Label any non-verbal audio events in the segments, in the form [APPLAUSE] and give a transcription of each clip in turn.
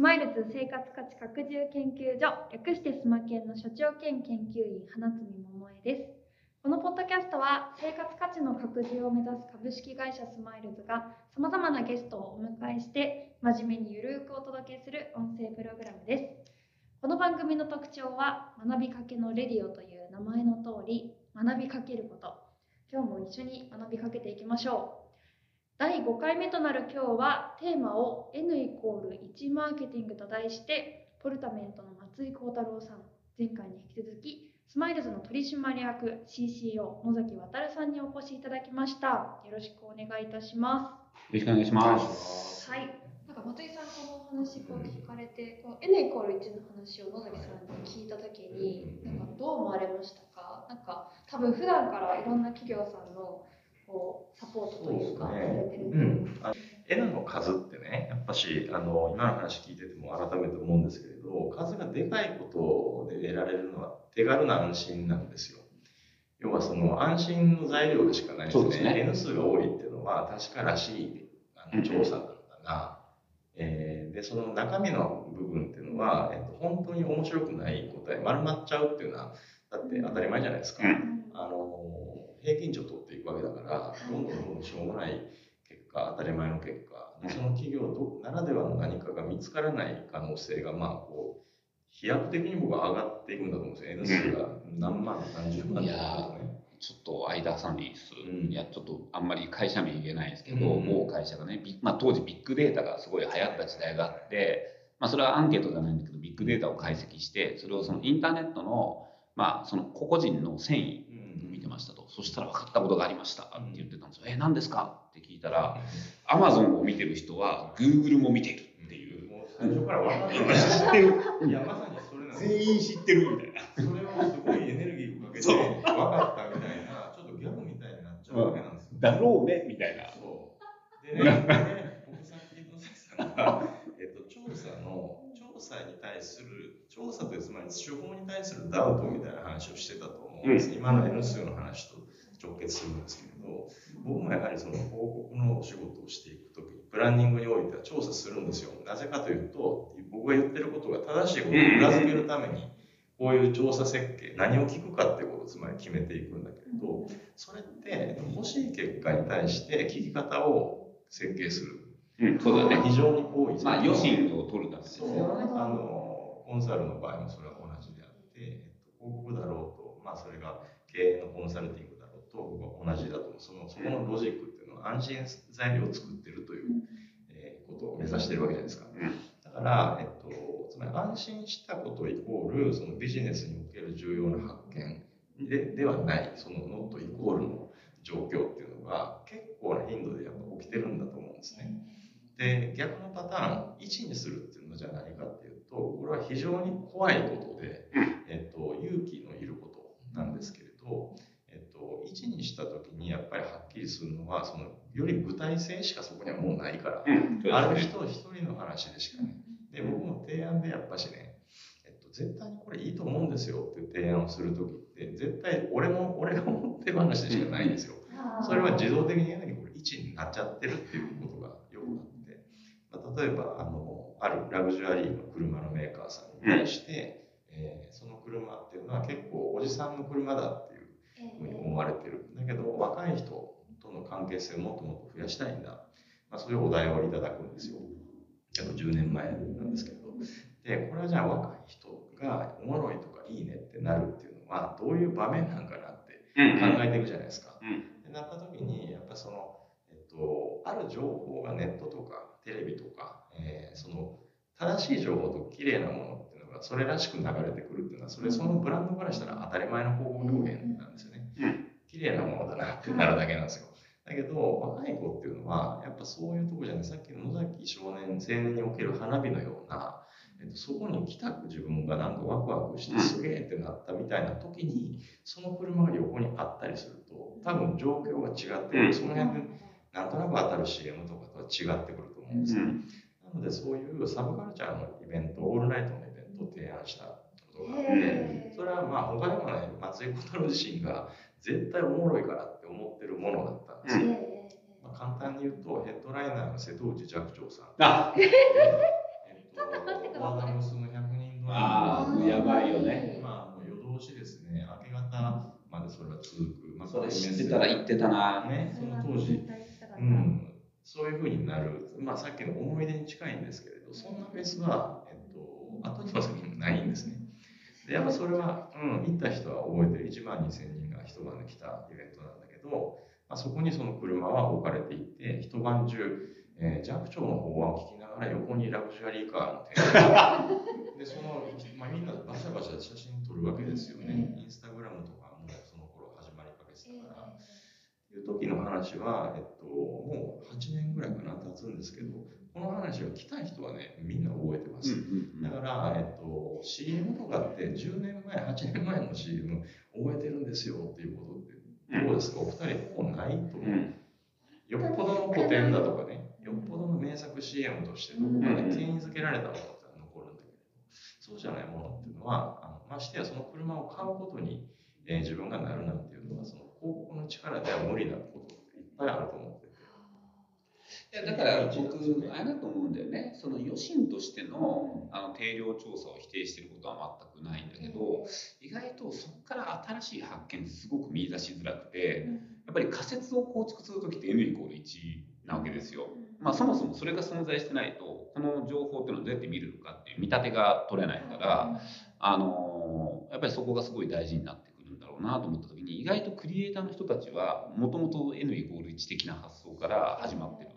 スマイルズ生活価値拡充研究所略してスマ研の所長兼研究員花積桃江です。このポッドキャストは生活価値の拡充を目指す株式会社スマイルズがさまざまなゲストをお迎えして真面目にゆるくお届けする音声プログラムです。この番組の特徴は学びかけのレディオという名前の通り学びかけること。今日も一緒に学びかけていきましょう。第5回目となる今日はテーマを N イコール1マーケティングと題してポルタメントの松井浩太郎さん前回に引き続きスマイルズの取締役 CCO 野崎亙さんにお越しいただきました。よろしくお願いいたします。よろしくお願いします。はい。なんか松井さんこの話こう聞かれて、こう N イコール1の話を野崎さんに聞いた時になんかどう思われましたか？なんか多分普段からいろんな企業さんのこうサポートというか、ね、うん、N の数ってねやっぱしあの今の話聞いてても改めて思うんですけれど数がでかいことで得られるのは手軽な安心なんですよ。要はその安心の材料でしかないですね。ね。N 数が多いっていうのは確からしいあの調査なんだが、えー、でその中身の部分っていうのは、えっと、本当に面白くない答え丸まっちゃうっていうのはだって当たり前じゃないですか、あの平均値を取っていくわけだから、どんどんどんどんしょうもない結果、当たり前の結果、その企業ならではの何かが見つからない可能性が、まあ、こう、飛躍的に僕は上がっていくんだと思うんですよ。N 数が何万、何十万とかね。ちょっと間さんリース、うん、いや、ちょっとあんまり会社名言えないですけど、うん、もう会社がね、まあ、当時ビッグデータがすごい流行った時代があって、まあ、それはアンケートじゃないんだけど、ビッグデータを解析して、それをそのインターネットの、まあ、その個々人の繊維。そしたら分かったことがありましたって言ってたんですよ。え、何ですか？って聞いたら、アマゾンを見てる人は、グーグルも見てるっていう。もう最初から分かってる。知ってる。いや、まさにそれなん全員知ってるみたいな。それをすごいエネルギーをかけて、分かったみたいな、ちょっとギャグみたいになっちゃうわけなんですよ。だろうね、みたいな。そう。でね、[LAUGHS] 僕さっき野崎さんが、えっと、調査の、調査に対する、調査というつまり手法に対するダウトみたいな話をしてたと思うんです、うん、今の N 数の話と直結するんですけれど僕もやはりその広告のお仕事をしていく時プランニングにおいては調査するんですよ。なぜかというと僕が言ってることが正しいことを裏付けるためにこういう調査設計何を聞くかっていうことをつまり決めていくんだけれどそれって欲しい結果に対して聞き方を設計するうん、そうだね。非常に多い。まあ、余震を取るためですね。あの、コンサルの場合もそれは同じであって、えっと、広告だろうと、まあ、それが経営のコンサルティングだろうと、僕は同じだとその、そこのロジックっていうのは安心材料を作ってるという、えー、ことを目指してるわけじゃないですか。だから、えっと、つまり安心したことイコール、そのビジネスにおける重要な発見でではない、そのノットイコールの状況っていうのが結構な頻度でやっぱ起きてるんだと思うんですね。で、逆のパターン、1にするっていうのじゃ何かっていうと、これは非常に怖いことで、えっと、勇気のいることなんですけれど、えっと、1にした時にやっぱりはっきりするのは、その、より具体性しかそこにはもうないから、ある人一人の話でしかね。で、僕も提案でやっぱしね、えっと、絶対にこれいいと思うんですよっていう提案をする時って、絶対俺も、俺が思ってる話でしかないんですよ。それは自動的にこれ1になっちゃってるっていうこと例えば、あの、あるラグジュアリーの車のメーカーさんに対して、えー、その車っていうのは結構おじさんの車だっていうふうに思われてる。だけど、若い人との関係性をもっともっと増やしたいんだ。まあ、そういうお題をいただくんですよ。約10年前なんですけど。で、これはじゃあ若い人がおもろいとかいいねってなるっていうのは、どういう場面なんかなって考えていくじゃないですか。ってなった時に、やっぱその、えっと、ある情報がネットとかテレビとか、えー、その正しい情報と綺麗なものっていうのがそれらしく流れてくるっていうのはそれそのブランドからしたら当たり前の広告表現なんですよね、うん、綺麗なものだなってなるだけなんですよ。だけど若い子っていうのはやっぱそういうとこじゃない。さっきの野崎少年青年における花火のようなえっと、そこに来た自分がなんかワクワクしてすげえってなったみたいな時にその車が横にあったりすると多分状況が違ってその辺でなんとなく当たる CM とかとは違ってくると思うんですよ、なのでそういうサブカルチャーのイベントオールナイトのイベントを提案したことがあってそれはまあ他にもね松井小太郎自身が絶対おもろいからって思ってるものだったんですよ。まあ、簡単に言うとヘッドライナーの瀬戸内寂聴さん。あえっと、我が娘人のああ、やばいよね。まあ、夜通しですね、明け方までそれは続く。まあ、それ知ってたら行ってたな。ね、その当時。うんそういうふうになる、まあ、さっきの思い出に近いんですけれど、そんなフェスは、えっと、後にも先にもないんですね。でやっぱそれは、うん、行った人は覚えてる。1万2000人が一晩で来たイベントなんだけど、まあ、そこにその車は置かれていて一晩中、えー、寂聴の法案を聞きながら横にラグジュアリーカーの店員でその、まあ、みんなバシャバシャ写真撮るわけですよね、インスタグラムとかもその頃始まりかけてたから。っていう時の話は、えっと、もう8年ぐらいかな経つんですけどこの話が来た人はねみんな覚えてます、だから、えっと、CM とかって10年前8年前の CM 覚えてるんですよっていうことってどうですか、お二人ほぼないと思う、よっぽどの古典だとかねよっぽどの名作 CM としてどこかで権威づけられたものって残るんだけどそうじゃないものっていうのはあのましてやその車を買うことに、えー、自分がなるなんていうのはその広告の力では無理なこといっぱいあると思っていやだから僕、あれだと思うんだよね、その余震としてのあの定量調査を否定していることは全くないんだけど、意外とそこから新しい発見ってすごく見出しづらくて、やっぱり仮説を構築するときって N イコール1なわけですよ。まあ、そもそもそれが存在してないと、この情報っていうのをどうやって見るのかっていう見立てが取れないから、あのやっぱりそこがすごい大事になってくるんだろうなと思った時に意外とクリエイターの人たちはもともと N イコール1的な発想から始まってる。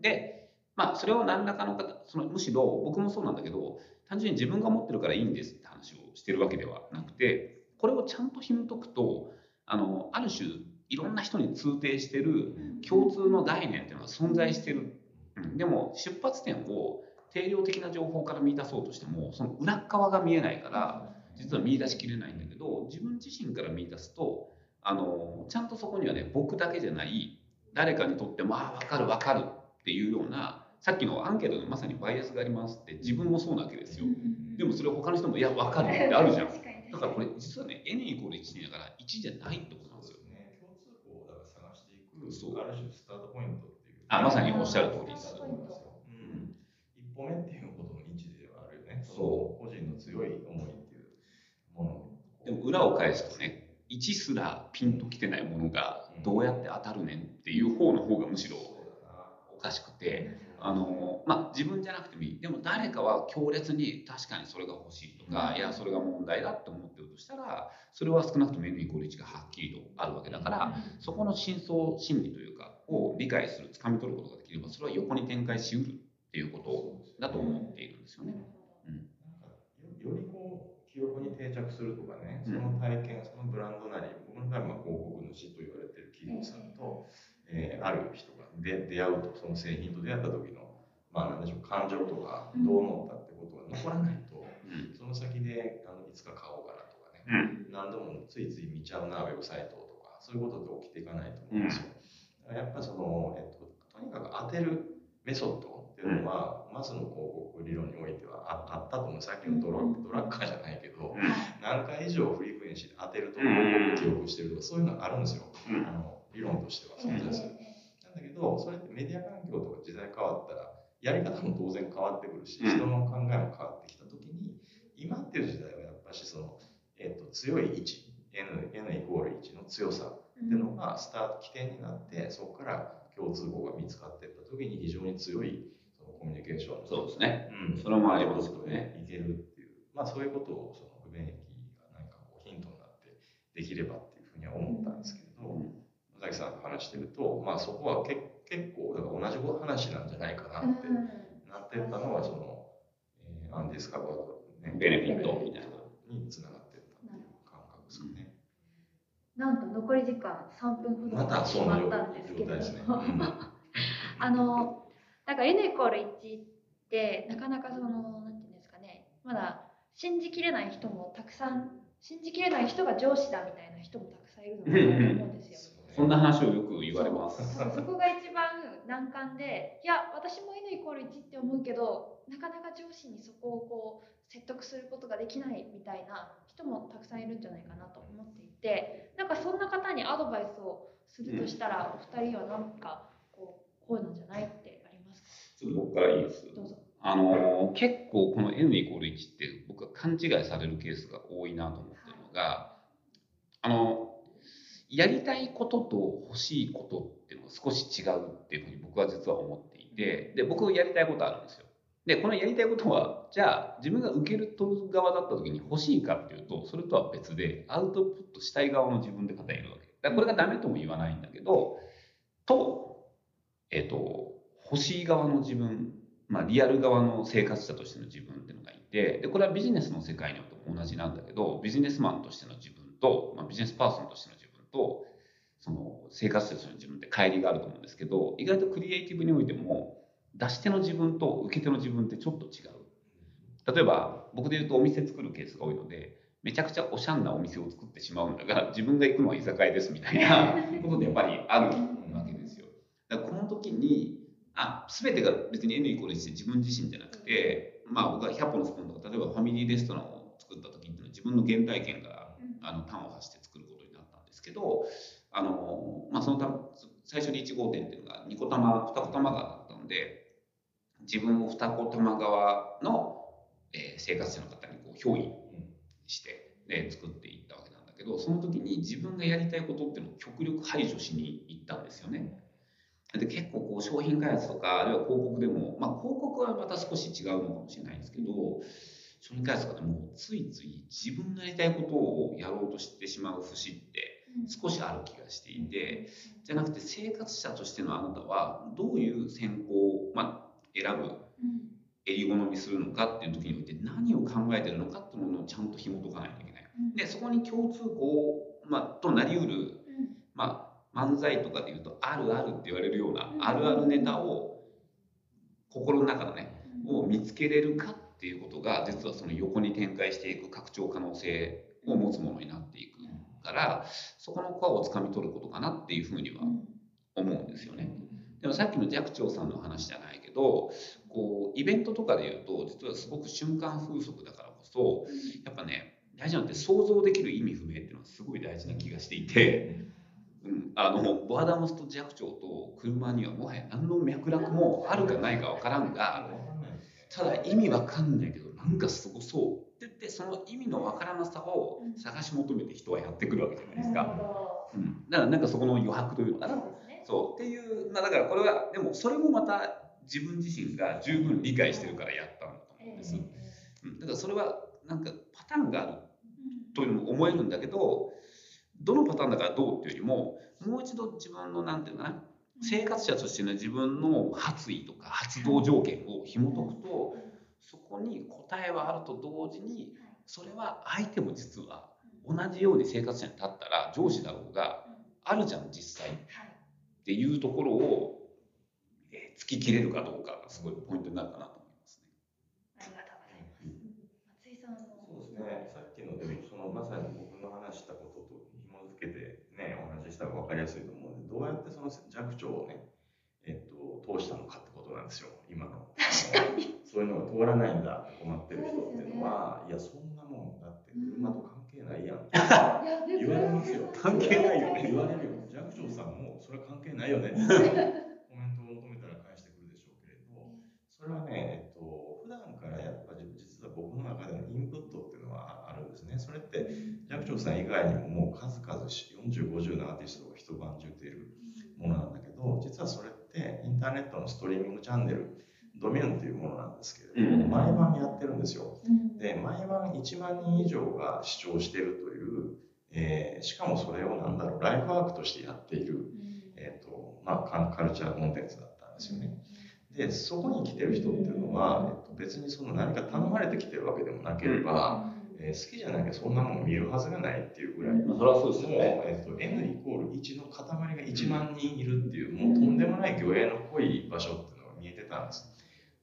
で、まあ、それを何らかの方、そのむしろ僕もそうなんだけど、単純に自分が持ってるからいいんですって話をしてるわけではなくて、これをちゃんと紐解くと、あの、ある種、いろんな人に通底してる共通の概念っていうのが存在してる。うん、でも、出発点を定量的な情報から見出そうとしても、その裏側が見えないから、実は見出しきれないんだけど、自分自身から見出すと、あの、ちゃんとそこにはね、僕だけじゃない、誰かにとっても、ああ、わかるわかるっていうようなさっきのアンケートでまさにバイアスがありますって自分もそうなわけですよ。でもそれ他の人もいや分かるってあるじゃん。だからこれ実はね N イコール1だから1じゃないってことなんですよ。ね、共通項をだから探していくそうある種スタートポイントっていう。あまさにおっしゃる通りです。うん、一歩目っていうことの位置ではあるよね。そう個人の強い思い。でも裏を返すとね1すらピンときてないものがどうやって当たるねんっていう方の方がむしろおかしくて、あの、まあ、自分じゃなくてもいい。でも誰かは強烈に確かにそれが欲しいとか、いや、それが問題だって思ってるとしたら、それは少なくとも N イコール1がはっきりとあるわけだから、そこの真相心理というか、を理解する、掴み取ることができれば、それは横に展開しうるっていうことだと思っているんですよね。うん、記憶に定着するとかね、その体験、そのブランドなり、僕の場合は広告主と言われてる企業さんと、えー、ある人がで出会うとその製品と出会った時のまあなんでしょう感情とかどう思ったってことが残らないと、うん、その先であのいつか買おうかなとかね、うん、何度もついつい見ちゃうなウェブサイトとかそういうことって起きていかないと思うんですよ。だからやっぱその、えっと、とにかく当てるメソッドっていうのは、まずの広告理論においてはああったと思う。さっきのドラドラッカーじゃないけど、何回以上フリークエンシーで当てると広告記憶してるとかそういうのがあるんですよ、あの理論としては。存在する。だけど、それってメディア環境とか時代変わったら、やり方も当然変わってくるし、人の考えも変わってきたときに、今っていう時代はやっぱしその、えっ、ー、と、強い位置、N, N イコール1の強さっていうのがスタート起点になって、そこから共通項が見つかっていったときに非常に強いコミュニケーション。そうですね。うん。それもありますよね。いけるっていう、まあそういうことをその不便益が何かこうヒントになってできればっていうふうには思ったんですけれど、うん。崎さんと話してると、まあ、そこはけ結構だから同じ話なんじゃないかなってなってったのはその、えー、アンディスカバード、ね、ベネフィットみたいな。につながってった感覚ですかね。なんと残り時間3分ほどまた決まったんですけど、ね。うん、[LAUGHS] あのなんか N イコール1ってなかなかそのなんていうんですかねまだ信じきれない人もたくさん信じきれない人が上司だみたいな人もたくさんいるのかなと思うんですよ。[LAUGHS] そんな話をよく言われます。そこが一番難関で、いや、私も N イコール1って思うけど、なかなか上司にそこをこう説得することができないみたいな人もたくさんいるんじゃないかなと思っていて、なんかそんな方にアドバイスをするとしたら、お二人は何かこう、こうなんじゃないってありますかちょっと僕からいいです。どうぞ。あの結構この N イコール1って僕は勘違いされるケースが多いなと思ってるのが、あのやりたいことと欲しいことっていうのが少し違うっていうふうに僕は実は思っていてで僕やりたいことあるんですよでこのやりたいことはじゃあ自分が受ける取る側だった時に欲しいかっていうとそれとは別でアウトプットしたい側の自分で語れるわけだこれがダメとも言わないんだけどとえっ、と欲しい側の自分まあリアル側の生活者としての自分っていうのがいてでこれはビジネスの世界においても同じなんだけどビジネスマンとしての自分と、まあ、ビジネスパーソンとしての自分とその生活者としての自分って乖離があると思うんですけど意外とクリエイティブにおいても出し手の自分と受け手の自分ってちょっと違う。例えば僕で言うとお店作るケースが多いのでめちゃくちゃおしゃんなお店を作ってしまうんだが自分が行くのは居酒屋ですみたいなことでやっぱりあるわけですよ。だからこの時にあ全てが別に N イコール1で自分自身じゃなくてまあ僕は100本のスプーンとか例えばファミリーレストランを作った時っていうのは自分の原体験からあの端を発して作ることになったんですけどあの、まあ、そのた最初に1号店っていうのが二子玉二子玉川だったので自分を二子玉川の、えー生活者の方にこう憑依して、で作っていったわけなんだけどその時に自分がやりたいことっていうのを極力排除しに行ったんですよね。で結構こう商品開発とかあるいは広告でも、まあ、広告はまた少し違うのかもしれないんですけど商品開発とかでもついつい自分のやりたいことをやろうとしてしまう節って少しある気がしていてじゃなくて生活者としてのあなたはどういう選考を、まあ、選ぶ襟好みするのかっていう時において何を考えてるのかっていうものをちゃんと紐解かないといけない。でそこに共通項、まあ、となりうる、まあ、漫才とかで言うとあるあるって言われるようなあるあるネタを心の中のねを見つけれるかっていうことが実はその横に展開していく拡張可能性を持つものになっていくからそこのコアをつかみ取ることかなっていうふうには思うんですよね。でもさっきの寂聴さんの話じゃないけどこうイベントとかで言うと実はすごく瞬間風速だからこそやっぱね大事なのって想像できる意味不明っていうのはすごい大事な気がしていて、うん、あのボアダムスと寂聴と車にはもはや何の脈絡もあるかないか分からんがただ意味わかんないけどなんかすごそうって言ってその意味のわからなさを探し求めて人はやってくるわけじゃないですか。うん、だからなんかそこの余白というのかな。そうっていうまあだからこれはでもそれもまた自分自身が十分理解してるからやったんだと思うんです。うん、だからそれはなんかパターンがあるというのも思えるんだけどどのパターンだからどうっていうよりももう一度自分のなんていうのかな生活者としての自分の発意とか発動条件を紐解くとそこに答えはあると同時にそれは相手も実は同じように生活者に立ったら上司だろうがあるじゃん実際。っていうところをえー突き切れるかどうかがすごいポイントになるかなと思いますね。ありがとうございます。松井さんのそうですね、さっきのでもそのまさに僕の話したことと紐付けてね、お話しした方が分かりやすいと思うので、どうやってその弱聴をね、えっと、通したのかってことなんですよ、今の。確かに。そういうのが通らないんだって困ってる人っていうのは、いや、そんなもん、だって車と関係ないやん。言われますよ。関係ないよね言われるよ。寂聴さんも、それは関係ないよね [LAUGHS] って。コメントを求めたら返してくるでしょうけれど、それはね、えっと、普段からやっぱり実は僕の中でのインプットっていうのはあるんですね。それって、寂聴さん以外にももう数々し40、50のアーティストが一晩中出るものなんだけど、実はそれってインターネットのストリーミングチャンネル、ドミューンっていうものなんですけれども、うん。毎晩やってるんですよ。うん。で、毎晩1万人以上が視聴しているという、えーしかもそれをなんだろう、ライフワークとしてやっている、えっ、と、まあカルチャーコンテンツだったんですよね。で、そこに来てる人っていうのは、えっと、別にその何か頼まれてきてるわけでもなければ、えー好きじゃなきゃそんなもん見るはずがないっていうぐらい、まあそれはそうですよもう、ね。えっと、N イコール1の塊が1万人いるっていう、もうとんでもない魚影の濃い場所っていうのが見えてたんです。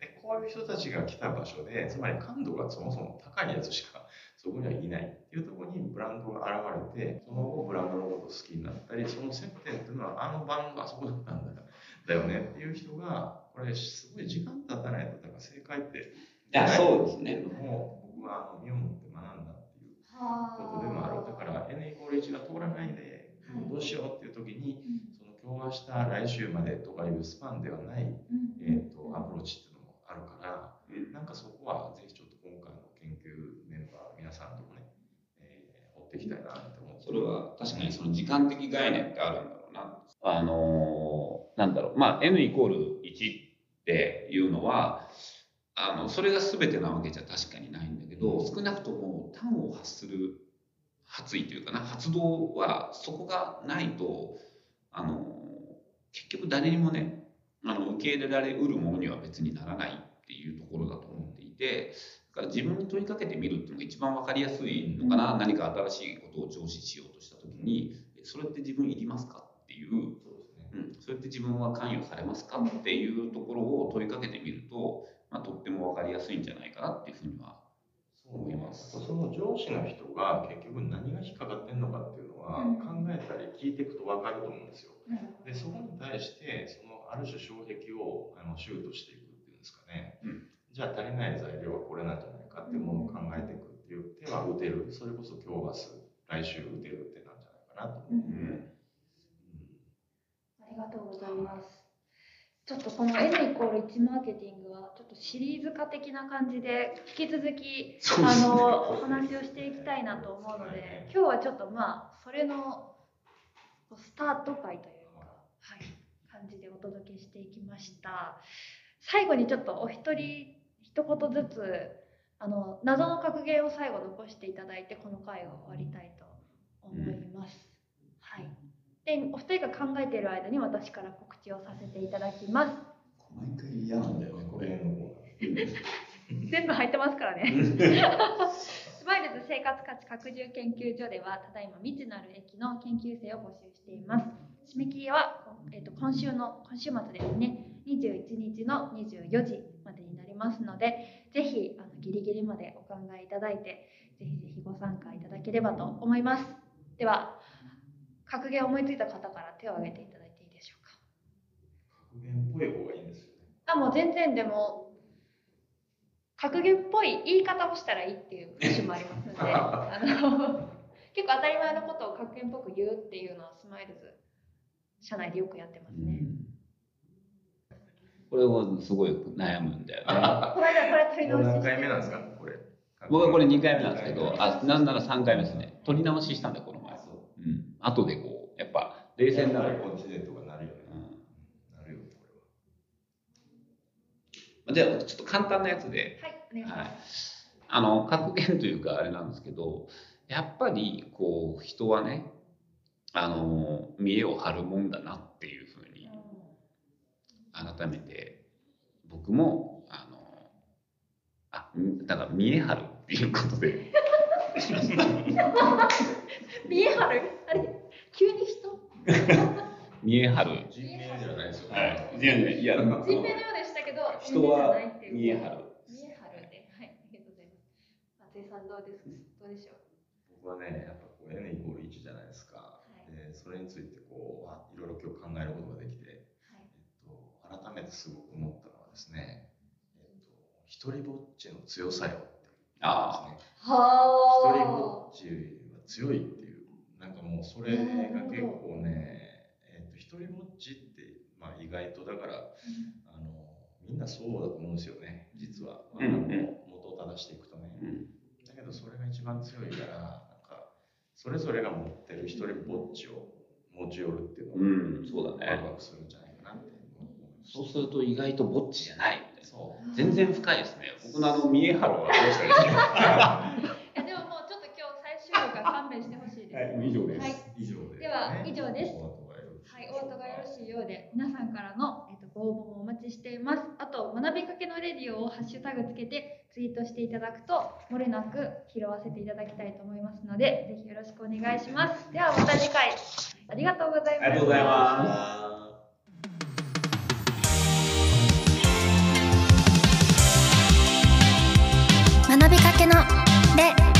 で、こういう人たちが来た場所で、つまり感度がそもそも高いやつしかそこにはいないっていうところにブランドが現れて、その後ブランドのことを好きになったり、その接点っていうのはあの番があそこだったんだだよねっていう人が、これすごい時間経たないと、だから正解っていやそうですね僕はあの身をことでもある。だから N イコール1が通らないで、どうしようっていう時に、その今日明日来週までとかいうスパンではない、えー、とアプローチっていうのもあるから、なんかそこはぜひちょっと今回の研究メンバー皆さんともね、えー追っていきたいなって思ってそそれは確かにその時間的概念ってあるんだろうな。あのーなんだろう。まあ、n イコール1っていうのは、あの、それが全てなわけじゃ確かにないんだけど、少なくとも端を発する発意というかな、発動はそこがないと、あのー結局誰にもね、あの、受け入れられうるものには別にならないっていうところだと思っていて、だから自分に問いかけてみるっていうのが一番わかりやすいのかな、何か新しいことを上司しようとしたときに、それって自分いりますかっていう、そうですね。うん、それって自分は関与されますかっていうところを問いかけてみると、まあ、とってもわかりやすいんじゃないかなっていうふうには思います。その上司の人が結局何が引っかかってんのかっていうのはうん。考えたり聞いていくと分かると思うんですよ。でそこに対してそのある種障壁をあのシュートしていくっていうんですかね、うん。じゃあ足りない材料はこれなんじゃないかっていうものを考えていくっていう手は打てる。それこそ今日明日来週打てる手なんじゃないかなと思う、うん。ありがとうございます。ちょっとこの N イコール1マーケティングはちょっとシリーズ化的な感じで引き続きあのお話をしていきたいなと思うので今日はちょっとまあそれのスタート会というか、はい、感じでお届けしていきました。最後にちょっとお一人一言ずつあの謎の格言を最後残していただいてこの回を終わりたいと思います、はいでお二人が考えている間に私から告知をさせていただきます。毎回嫌なんだよね、これ。全部入ってますからね。[LAUGHS] スマイルズ生活価値拡充研究所ではただいま未知なる駅の研究生を募集しています。締め切りは、えー、と今週の今週末ですね。21日の24時までになりますのでぜひあのギリギリまでお考えいただいてぜひぜひご参加いただければと思います。では格言を思いついた方から手を挙げていただいていいでしょうか？格言っぽい方がいいんですよね。あもう全然でも格言っぽい言い方をしたらいいっていう節もありますのであの [LAUGHS] 結構当たり前のことを格言っぽく言うっていうのはスマイルズ社内でよくやってますね、これはすごい悩むんだよね。[LAUGHS] この間これ録り直し何回目なんですか？これ。僕はこれ2回目なんですけど、あ、なんなら三3回目ですね。録り直ししたんだよ、この。後でこう、やっぱ、冷静になる。こっちでとかなるよね。うんなるよね、こじゃあ、ちょっと簡単なやつで、はいお願いしはいます、。あの、格言というかあれなんですけど、やっぱり、こう、人はね、あの、見栄を張るもんだなっていうふうに、改めて、僕も、あの、あ、んだから見栄張るっていうことで、[LAUGHS] 見え張る？あれ急に人？[LAUGHS] 見栄張る。れ。人名じゃないですよ。はい。いやいや、人名のようでしたけど人は見栄張る。見え張るではいありがとうございます松井さんどうです？どうでしょう？僕はね、やっぱこう N イコール1じゃないですか。はいで、それについてこう、あいろいろ今日考えることができて、はいえっと、改めてすごく思ったのはですね、えっと、一人ぼっちの強さよっていうあですね。一人はぼっちは強いそれが結構ね、えっと、一人ぼっちって、まあ意外とだから、あの、みんなそうだと思うんですよね、実は。うんうんあの元を正していくとね。うん。だけどそれが一番強いから、なんか、それぞれが持ってる一人ぼっちを持ち寄るっていうのは、うん、そうだワクね。ワクするんじゃないかなって思いましたそうすると意外とぼっちじゃないみたいな。そう。全然深いですね。僕のあの見栄張るはどうしたらいいですか？以上です。はい、以上で、ね、では、以上です。はい、お後がよろしいようで、皆さんからの、えっと、ご応募もお待ちしています。あと、学びかけのレディオをハッシュタグつけて、ツイートしていただくと、もれなく拾わせていただきたいと思いますので、ぜひよろしくお願いします。では、また次回、ありがとうございます。ありがとうございます。学びかけのレ